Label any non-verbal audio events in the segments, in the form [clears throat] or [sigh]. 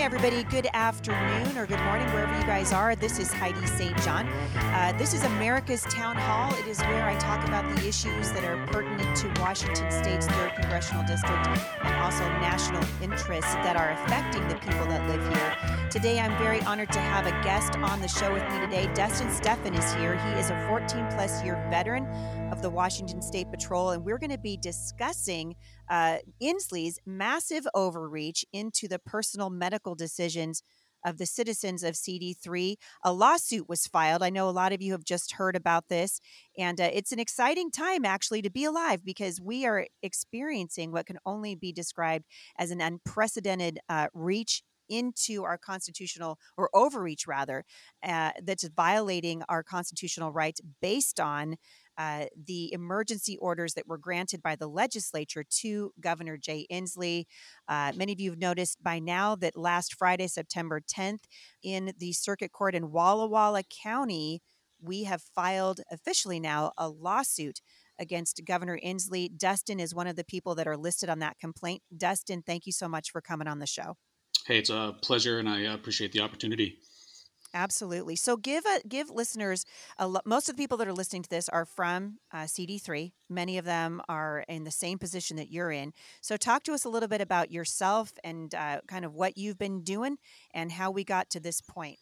Hey, everybody, good afternoon or good morning, wherever you guys are. This is Heidi St. John. Uh, this is America's Town Hall. It is where I talk about the issues that are pertinent to Washington State's 3rd Congressional District and also national interests that are affecting the people that live here. Today, I'm very honored to have a guest on the show with me today. Dustin Steffen is here. He is a 14 plus year veteran of the Washington State Patrol, and we're going to be discussing uh, Inslee's massive overreach into the personal medical decisions of the citizens of CD3. A lawsuit was filed. I know a lot of you have just heard about this, and uh, it's an exciting time actually to be alive because we are experiencing what can only be described as an unprecedented uh, reach into our constitutional or overreach rather uh, that's violating our constitutional rights based on uh, the emergency orders that were granted by the legislature to Governor Jay Inslee. Uh, many of you have noticed by now that last Friday, September 10th, in the circuit court in Walla Walla County, we have filed officially now a lawsuit against Governor Inslee. Dustin is one of the people that are listed on that complaint. Dustin, thank you so much for coming on the show. Hey, it's a pleasure, and I appreciate the opportunity. Absolutely. So give a give listeners a lo- most of the people that are listening to this are from uh, CD3. Many of them are in the same position that you're in. So talk to us a little bit about yourself and uh, kind of what you've been doing and how we got to this point.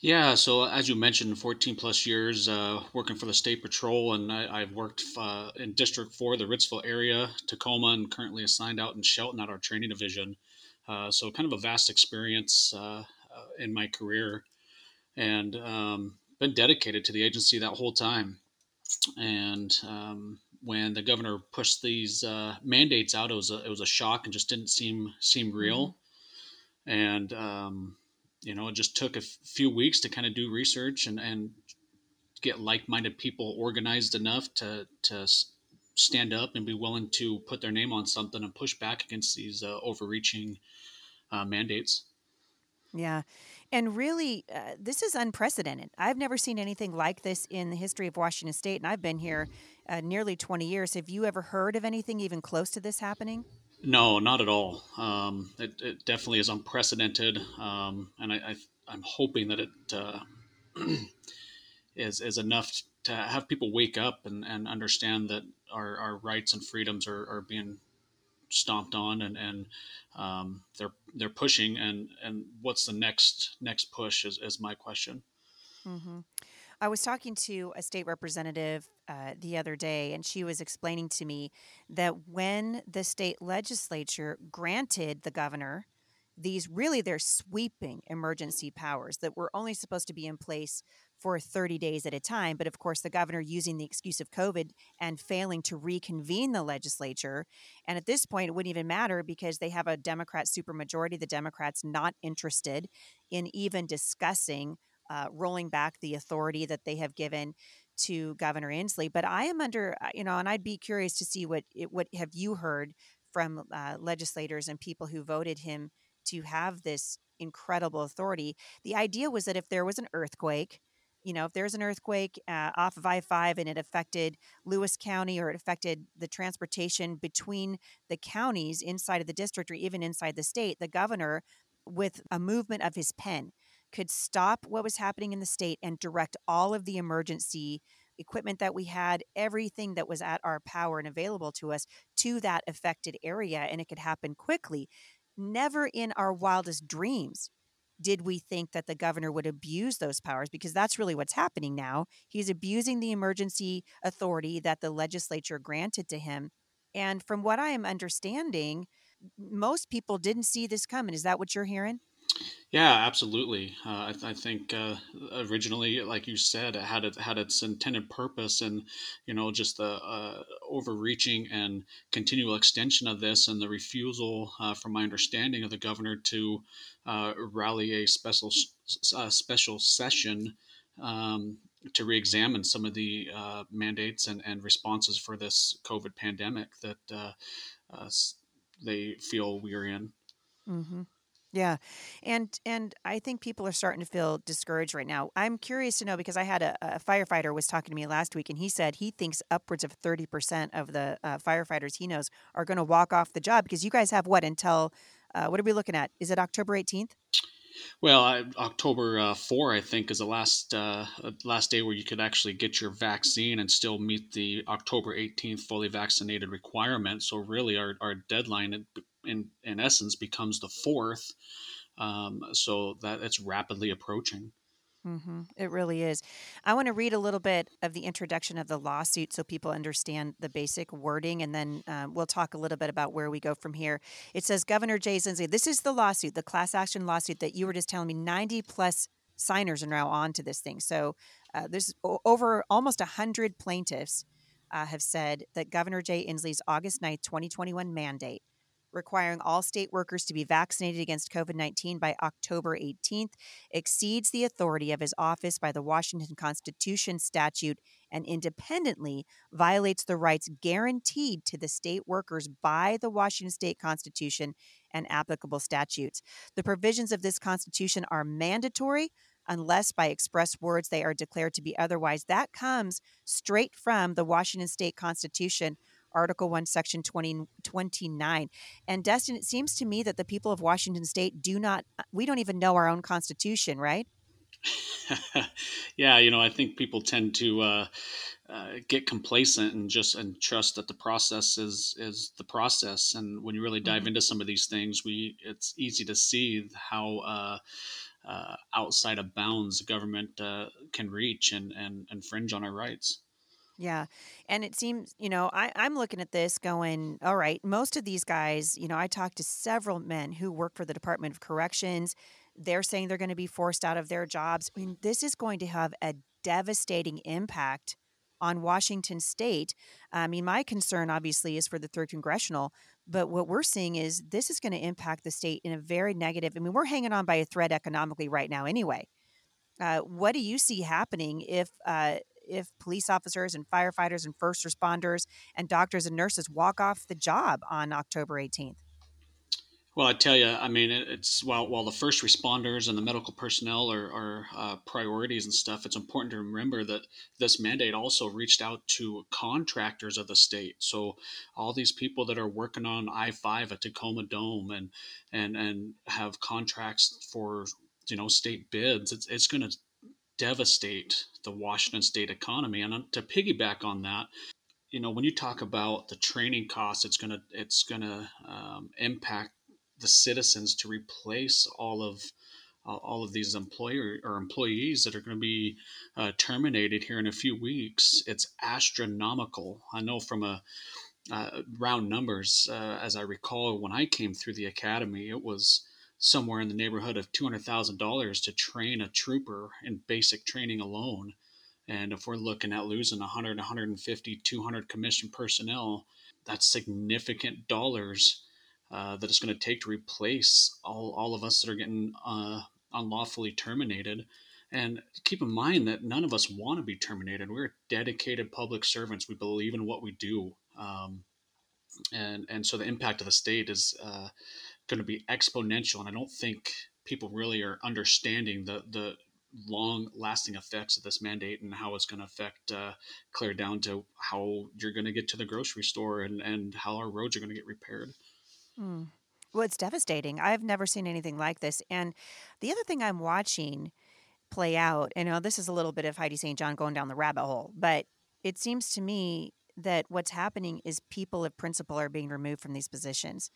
Yeah, so as you mentioned, 14 plus years uh, working for the State Patrol, and I, have worked uh, in District 4, the Ritzville area, Tacoma, and currently assigned out in Shelton at our training division. Uh, so, kind of a vast experience uh, uh, in my career and um, been dedicated to the agency that whole time. And um, when the governor pushed these uh, mandates out, it was a, it was a shock and just didn't seem seem real. Mm-hmm. And um, you know, it just took a f- few weeks to kind of do research and and get like-minded people organized enough to to stand up and be willing to put their name on something and push back against these uh, overreaching uh, mandates. Yeah. And really, uh, this is unprecedented. I've never seen anything like this in the history of Washington State, and I've been here uh, nearly 20 years. Have you ever heard of anything even close to this happening? No, not at all. Um, it, it, definitely is unprecedented, um, and I, am hoping that it uh, [clears throat] is is enough to have people wake up and, and understand that our, our rights and freedoms are, are being stomped on and, and um, they're they're pushing and and what's the next next push is, is my question mm-hmm. i was talking to a state representative uh, the other day and she was explaining to me that when the state legislature granted the governor these really they're sweeping emergency powers that were only supposed to be in place for 30 days at a time. But of course, the governor using the excuse of COVID and failing to reconvene the legislature. And at this point, it wouldn't even matter because they have a Democrat supermajority. The Democrats not interested in even discussing uh, rolling back the authority that they have given to Governor Inslee. But I am under, uh, you know, and I'd be curious to see what what have you heard from uh, legislators and people who voted him to have this incredible authority. The idea was that if there was an earthquake, you know, if there's an earthquake uh, off of I 5 and it affected Lewis County or it affected the transportation between the counties inside of the district or even inside the state, the governor, with a movement of his pen, could stop what was happening in the state and direct all of the emergency equipment that we had, everything that was at our power and available to us to that affected area. And it could happen quickly. Never in our wildest dreams did we think that the governor would abuse those powers because that's really what's happening now. He's abusing the emergency authority that the legislature granted to him. And from what I am understanding, most people didn't see this coming. Is that what you're hearing? Yeah, absolutely. Uh, I, I, think uh, originally, like you said, it had it had its intended purpose, and you know, just the uh, overreaching and continual extension of this, and the refusal, uh, from my understanding, of the governor to uh, rally a special special session um, to reexamine some of the uh, mandates and, and responses for this COVID pandemic that they feel we're in. Mm-hmm. Yeah. And and I think people are starting to feel discouraged right now. I'm curious to know because I had a, a firefighter was talking to me last week and he said he thinks upwards of 30% of the uh, firefighters he knows are going to walk off the job because you guys have what until Uh, what are we looking at? Is it October 18th? Well, I, October uh, four, I think, is the last uh, last day where you could actually get your vaccine and still meet the October eighteenth fully vaccinated requirement. So really, our, our deadline in in essence becomes the fourth. Um, so that it's rapidly approaching. Mm-hmm. It really is. I want to read a little bit of the introduction of the lawsuit so people understand the basic wording, and then um, we'll talk a little bit about where we go from here. It says Governor Jay Inslee, this is the lawsuit, the class action lawsuit that you were just telling me 90 plus signers are now on to this thing. So uh, there's over almost 100 plaintiffs uh, have said that Governor Jay Inslee's August 9th, 2021 mandate requiring all state workers to be vaccinated against COVID 19 by October 18th exceeds the authority of his office by the Washington Constitution statute and independently violates the rights guaranteed to the state workers by the Washington State Constitution and applicable statutes. The provisions of this Constitution are mandatory unless by express words they are declared to be otherwise. That comes straight from the Washington State Constitution Article 1, Section 20, 29. And Dustin, it seems to me that the people of Washington State do not, uh, we don't even know our own Constitution, right? [laughs] yeah, you know, I think people tend to uh, uh, get complacent and just and trust that the process is is the process. And when you really dive mm-hmm. into some of these things, we it's easy to see how uh, uh outside of bounds government uh, can reach and, and infringe on our rights. Yeah. And it seems, you know, I, I'm looking at this going, all right, most of these guys, you know, I talked to several men who work for the Department of Corrections. They're saying they're going to be forced out of their jobs. I mean, this is going to have a devastating impact on Washington state. I mean, my concern obviously is for the third congressional, but what we're seeing is this is going to impact the state in a very negative. I mean, we're hanging on by a thread economically right now, anyway. Uh, what do you see happening if uh, if police officers and firefighters and first responders and doctors and nurses walk off the job on October 18th? Well, I tell you, I mean, it's while while the first responders and the medical personnel are, are uh, priorities and stuff. It's important to remember that this mandate also reached out to contractors of the state. So all these people that are working on I five at Tacoma Dome and and and have contracts for you know state bids, it's it's going to devastate the Washington state economy. And to piggyback on that, you know, when you talk about the training costs, it's gonna it's gonna um, impact the citizens to replace all of uh, all of these employer or employees that are going to be uh, terminated here in a few weeks. It's astronomical. I know from a uh, round numbers, uh, as I recall, when I came through the academy, it was somewhere in the neighborhood of $200,000 to train a trooper in basic training alone. And if we're looking at losing 100, 150, 200 commissioned personnel, that's significant dollars uh, that it's going to take to replace all, all of us that are getting uh, unlawfully terminated. And keep in mind that none of us want to be terminated. We're dedicated public servants. We believe in what we do. Um, and, and so the impact of the state is uh, going to be exponential. And I don't think people really are understanding the, the long lasting effects of this mandate and how it's going to affect uh, clear down to how you're going to get to the grocery store and, and how our roads are going to get repaired. Mm. Well, it's devastating. I've never seen anything like this. And the other thing I'm watching play out, and you know, this is a little bit of Heidi St. John going down the rabbit hole, but it seems to me that what's happening is people of principle are being removed from these positions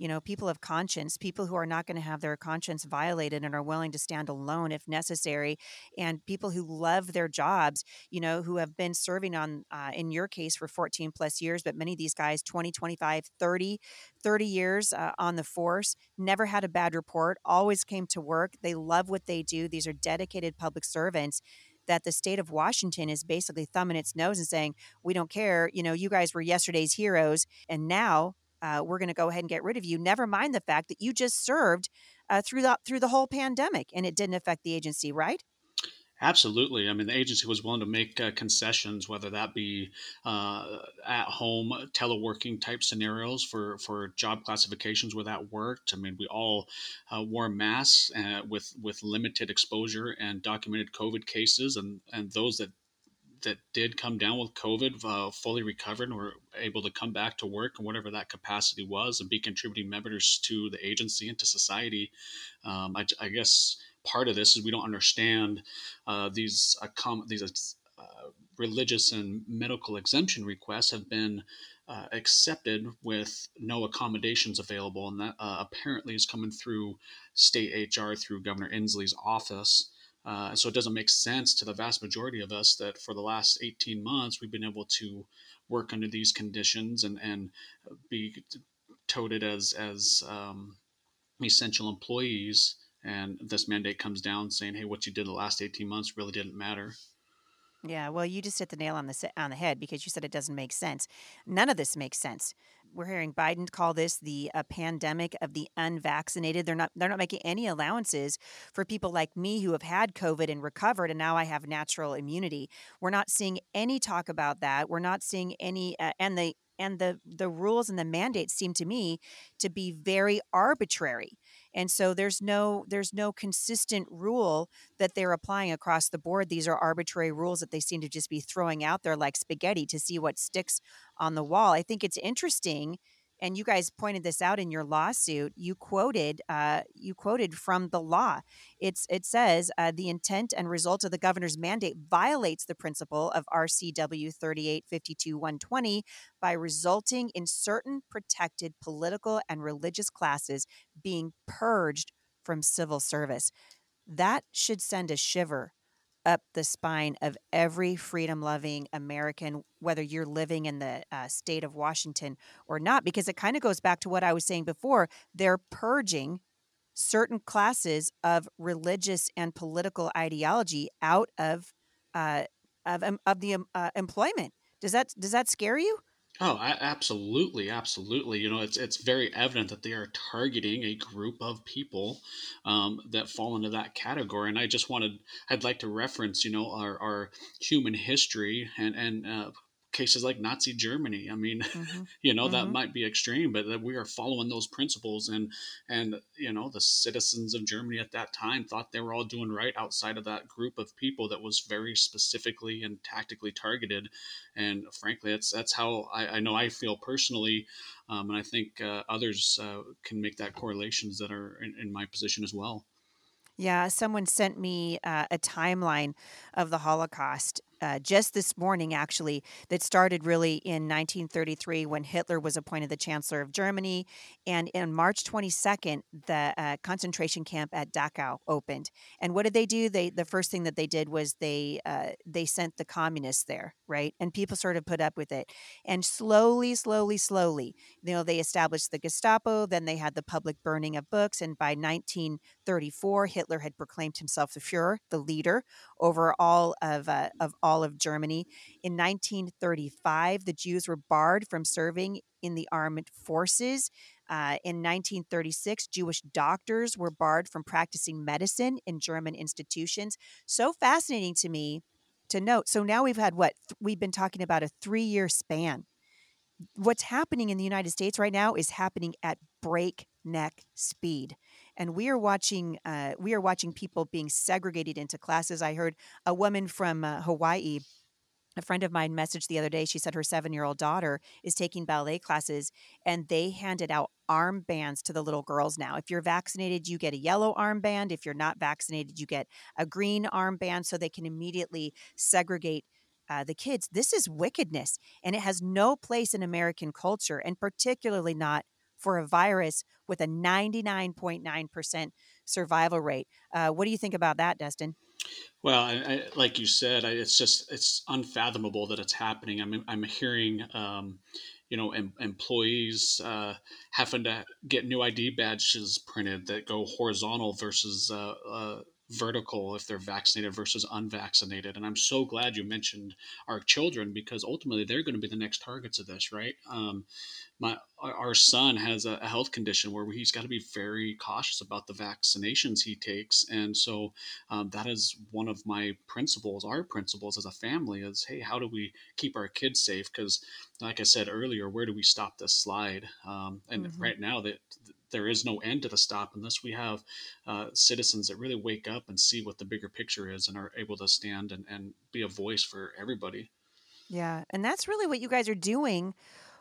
you know, people of conscience, people who are not going to have their conscience violated and are willing to stand alone if necessary, and people who love their jobs, you know, who have been serving on, uh, in your case, for 14 plus years, but many of these guys, 20, 25, 30, 30 years uh, on the force, never had a bad report, always came to work. They love what they do. These are dedicated public servants that the state of Washington is basically thumbing its nose and saying, we don't care. You know, you guys were yesterday's heroes. And now uh, we're going to go ahead and get rid of you. Never mind the fact that you just served uh, through the through the whole pandemic and it didn't affect the agency, right? Absolutely. I mean, the agency was willing to make uh, concessions, whether that be uh, at home teleworking type scenarios for, for job classifications where that worked. I mean, we all uh, wore masks uh, with with limited exposure and documented COVID cases, and and those that that did come down with COVID uh, fully recovered and were able to come back to work and whatever that capacity was and be contributing members to the agency and to society. Um, I, I, guess part of this is we don't understand uh, these these uh, religious and medical exemption requests have been uh, accepted with no accommodations available, and that uh, apparently is coming through state HR through Governor Inslee's office. Uh, so it doesn't make sense to the vast majority of us that for the last 18 months we've been able to work under these conditions and, and be touted as as um, essential employees. And this mandate comes down saying, "Hey, what you did the last 18 months really didn't matter." Yeah, well, you just hit the nail on the on the head because you said it doesn't make sense. None of this makes sense. We're hearing Biden call this the uh, pandemic of the unvaccinated. They're not they're not making any allowances for people like me who have had COVID and recovered, and now I have natural immunity. We're not seeing any talk about that. We're not seeing any, uh, and the and the the rules and the mandates seem to me to be very arbitrary and so there's no there's no consistent rule that they're applying across the board. These are arbitrary rules that they seem to just be throwing out there like spaghetti to see what sticks on the wall. I think it's interesting and you guys pointed this out in your lawsuit. You quoted uh, you quoted from the law. It's it says uh, the intent and result of the governor's mandate violates the principle of RCW 3852-120 by resulting in certain protected political and religious classes being purged from civil service. That should send a shiver up the spine of every freedom loving American, whether you're living in the uh, state of Washington or not, because it kind of goes back to what I was saying before. They're purging certain classes of religious and political ideology out of uh, of, um, of the um, uh, employment. Does that does that scare you? Oh, absolutely, absolutely. You know, it's it's very evident that they are targeting a group of people um, that fall into that category. And I just wanted, I'd like to reference, you know, our, our human history and and uh, cases like Nazi Germany. I mean, mm-hmm. [laughs] you know, mm-hmm. that might be extreme, but that we are following those principles and and you know, the citizens of Germany at that time thought they were all doing right outside of that group of people that was very specifically and tactically targeted. And frankly, that's that's how I, I know I feel personally, um, and I think uh, others uh, can make that correlations that are in, in my position as well. Yeah, someone sent me uh, a timeline of the Holocaust uh, just this morning, actually, that started really in 1933 when Hitler was appointed the Chancellor of Germany. And in March 22nd, the uh, concentration camp at Dachau opened. And what did they do? They the first thing that they did was they uh, they sent the communists there, right? And people sort of put up with it. And slowly, slowly, slowly, you know, they established the Gestapo. Then they had the public burning of books. And by 1934, Hitler had proclaimed himself the Führer, the leader over all of uh, of all of Germany. In 1935, the Jews were barred from serving in the armed forces. Uh, in 1936, Jewish doctors were barred from practicing medicine in German institutions. So fascinating to me to note. So now we've had what? Th- we've been talking about a three year span. What's happening in the United States right now is happening at breakneck speed and we are watching uh, we are watching people being segregated into classes. I heard a woman from uh, Hawaii. A friend of mine messaged the other day. She said her seven year old daughter is taking ballet classes, and they handed out armbands to the little girls now. If you're vaccinated, you get a yellow armband. If you're not vaccinated, you get a green armband so they can immediately segregate uh, the kids. This is wickedness, and it has no place in American culture, and particularly not for a virus with a 99.9% survival rate. Uh, what do you think about that, Dustin? Well, I, I, like you said, I, it's just it's unfathomable that it's happening. I'm I'm hearing, um, you know, em, employees uh, having to get new ID badges printed that go horizontal versus uh, uh vertical if they're vaccinated versus unvaccinated. And I'm so glad you mentioned our children because ultimately they're going to be the next targets of this, right? Um, my our son has a, health condition where he's got to be very cautious about the vaccinations he takes, and so um, that is one of my principles. Our principles as a family is, hey, how do we keep our kids safe? Because, like I said earlier, where do we stop this slide? Um, and mm-hmm. right now, that there is no end to the stop unless we have uh, citizens that really wake up and see what the bigger picture is and are able to stand and, and be a voice for everybody. Yeah. And that's really what you guys are doing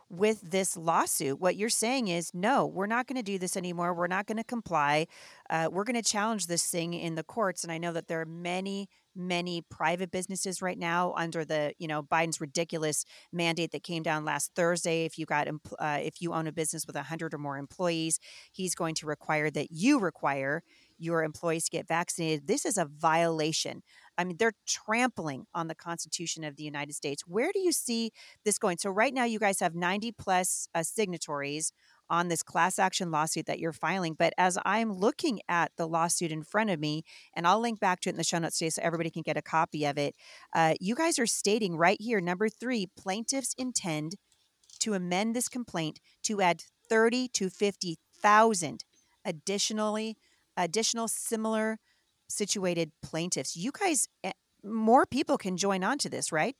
with this lawsuit. What you're saying is, no, we're not going to do this anymore. We're not going to comply. Uh, we're going to challenge this thing in the courts. And I know that there are many, many private businesses right now under the, you know, Biden's ridiculous mandate that came down last Thursday. If you got, uh, if you own a business with 100 or more employees, he's going to require that you require your employees to get vaccinated. This is a violation. I mean, they're trampling on the Constitution of the United States. Where do you see this going? So, right now, you guys have 90 plus uh, signatories on this class action lawsuit that you're filing. But as I'm looking at the lawsuit in front of me, and I'll link back to it in the show notes today so everybody can get a copy of it, uh, you guys are stating right here, number three, plaintiffs intend to amend this complaint to add 30 to 50,000 additionally additional similar situated plaintiffs. You guys, eh, more people can join on to this, right?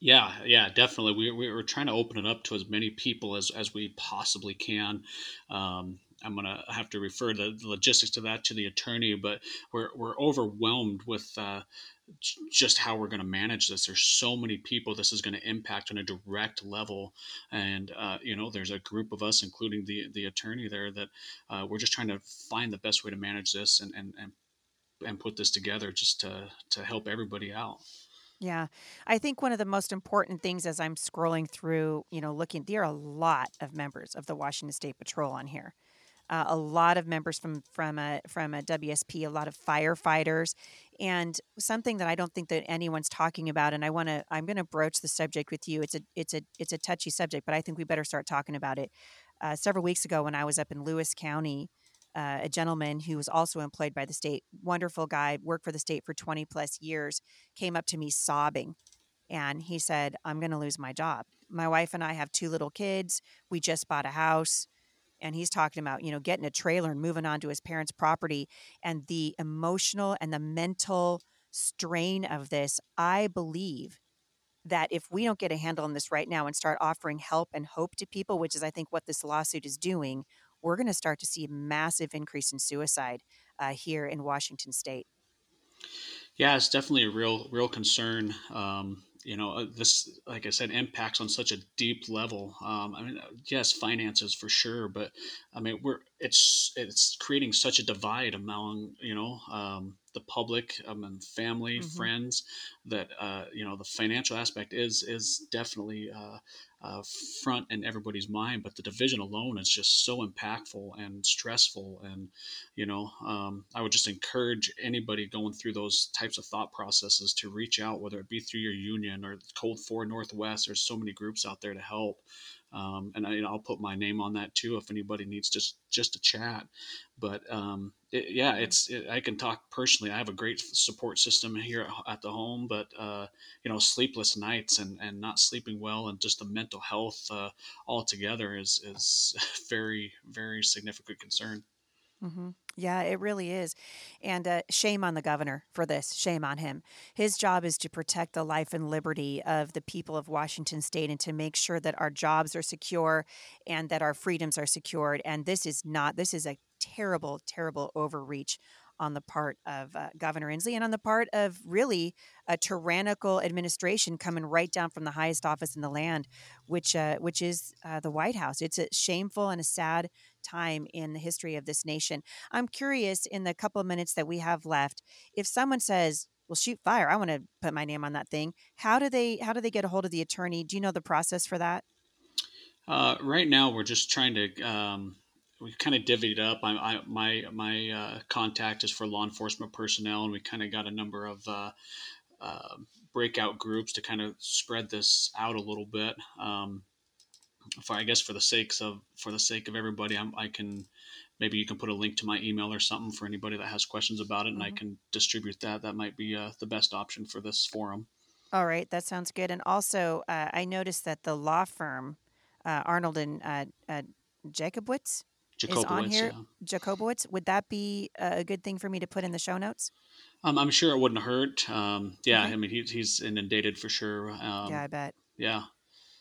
Yeah, yeah, definitely. We, we are trying to open it up to as many people as, as we possibly can. Um, I'm going to have to refer the, the, logistics to that to the attorney, but we're, we're overwhelmed with uh, just how we're going to manage this. There's so many people this is going to impact on a direct level, and uh, you know, there's a group of us, including the the attorney there, that uh, we're just trying to find the best way to manage this and and and, and put this together just to to help everybody out. Yeah. I think one of the most important things as I'm scrolling through, you know, looking, there are a lot of members of the Washington State Patrol on here uh, a lot of members from from a from a WSP, a lot of firefighters, and something that I don't think that anyone's talking about. And I want to I'm going to broach the subject with you. It's a it's a it's a touchy subject, but I think we better start talking about it. Uh, several weeks ago, when I was up in Lewis County, uh, a gentleman who was also employed by the state, wonderful guy, worked for the state for 20 plus years, came up to me sobbing. And he said, I'm going to lose my job. My wife and I have two little kids. We just bought a house and he's talking about you know getting a trailer and moving on to his parents property and the emotional and the mental strain of this i believe that if we don't get a handle on this right now and start offering help and hope to people which is i think what this lawsuit is doing we're going to start to see a massive increase in suicide uh, here in washington state yeah it's definitely a real real concern um, you know uh, this like i said impacts on such a deep level um, i mean uh, yes finances for sure but i mean we're it's it's creating such a divide among you know um, the public um, and family mm-hmm. friends that uh, you know the financial aspect is is definitely uh, uh, front in everybody's mind, but the division alone is just so impactful and stressful. And, you know, um, I would just encourage anybody going through those types of thought processes to reach out, whether it be through your union or Cold 4 Northwest. There's so many groups out there to help. Um, and I, will put my name on that too if anybody needs just just a chat. But um, it, yeah, it's it, I can talk personally. I have a great support system here at, the home, but uh, you know, sleepless nights and, and not sleeping well and just the mental health uh, altogether is is [laughs] very very significant concern. Mm-hmm. Yeah, it really is. And uh, shame on the governor for this. Shame on him. His job is to protect the life and liberty of the people of Washington state and to make sure that our jobs are secure and that our freedoms are secured. And this is not, this is a terrible, terrible overreach on the part of uh, Governor Inslee and on the part of really a tyrannical administration coming right down from the highest office in the land, which uh, which is uh, the White House. It's a shameful and a sad time in the history of this nation. I'm curious in the couple of minutes that we have left, if someone says, "Well, shoot fire! I want to put my name on that thing." How do they how do they get a hold of the attorney? Do you know the process for that? Uh, right now, we're just trying to um, we kind of divvied up. I, I my my uh, contact is for law enforcement personnel, and we kind of got a number of uh, uh, breakout groups to kind of spread this out a little bit. Um, for I guess for the sakes of for the sake of everybody, I'm, i can maybe you can put a link to my email or something for anybody that has questions about it, and mm-hmm. I can distribute that. That might be uh, the best option for this forum. All right, that sounds good. And also, uh, I noticed that the law firm uh, Arnold and Jacobowitz is on here. Yeah. Jacobowitz. Would that be a good thing for me to put in the show notes? Um, I'm sure it wouldn't hurt. Um, yeah, okay. I mean, he's he's inundated for sure. Um, yeah, I bet. Yeah.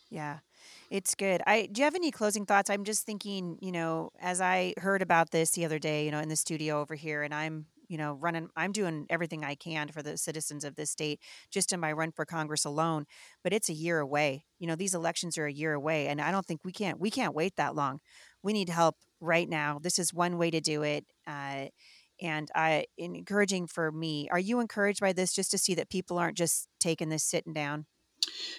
Yeah. It's good. I do you have any closing thoughts? I'm just thinking, you know, as I heard about this the other day, you know, in the studio over here, and I'm, you know, running, I'm doing everything I can for the citizens of this state just in my run for Congress alone. But it's a year away. You know, these elections are a year away, and I don't think we can't we can't wait that long. We need help right now. This is one way to do it. Uh, and I encouraging for me. Are you encouraged by this just to see that people aren't just taking this sitting down?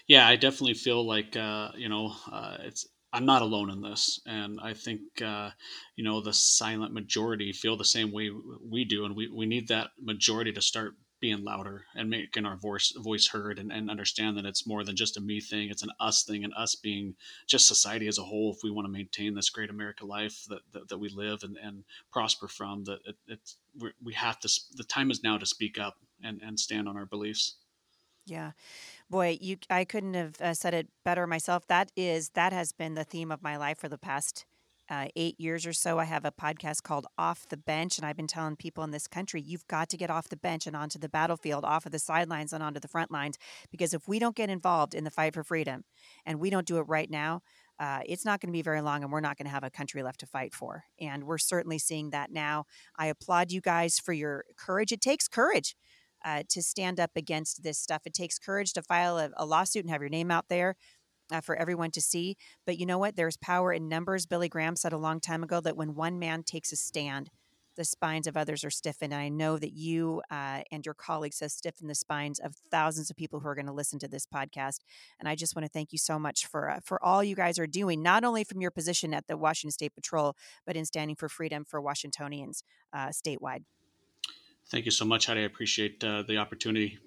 Yeah, I definitely feel like uh, you know uh, it's I'm not alone in this, and I think uh, you know the silent majority feel the same way we do, and we, we need that majority to start being louder and making our voice voice heard, and, and understand that it's more than just a me thing; it's an us thing, and us being just society as a whole. If we want to maintain this great America life that, that, that we live and, and prosper from, that it, it's we have to. The time is now to speak up and, and stand on our beliefs. Yeah. Boy, you I couldn't have uh, said it better myself. That is that has been the theme of my life for the past uh, eight years or so. I have a podcast called Off the Bench, and I've been telling people in this country, you've got to get off the bench and onto the battlefield, off of the sidelines and onto the front lines. Because if we don't get involved in the fight for freedom and we don't do it right now, uh, it's not going to be very long and we're not going to have a country left to fight for. And we're certainly seeing that now. I applaud you guys for your courage. It takes courage uh, to stand up against this stuff. It takes courage to file a, a lawsuit and have your name out there. Uh, for everyone to see. But you know what? There's power in numbers. Billy Graham said a long time ago that when one man takes a stand, the spines of others are stiffened. And I know that you uh, and your colleagues have stiffened the spines of thousands of people who are going to listen to this podcast. And I just want to thank you so much for uh, for all you guys are doing, not only from your position at the Washington State Patrol, but in standing for freedom for Washingtonians uh, statewide. Thank you so much, Heidi. I appreciate uh, the opportunity.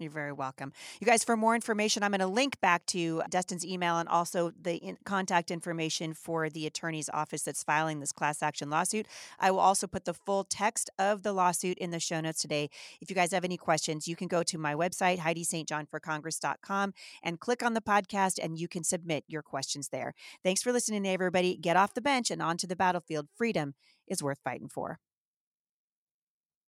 You're very welcome. You guys, for more information, I'm going to link back to Dustin's email and also the in- contact information for the attorney's office that's filing this class action lawsuit. I will also put the full text of the lawsuit in the show notes today. If you guys have any questions, you can go to my website, HeidiSt.JohnForCongress.com, and click on the podcast and you can submit your questions there. Thanks for listening, everybody. Get off the bench and onto the battlefield. Freedom is worth fighting for.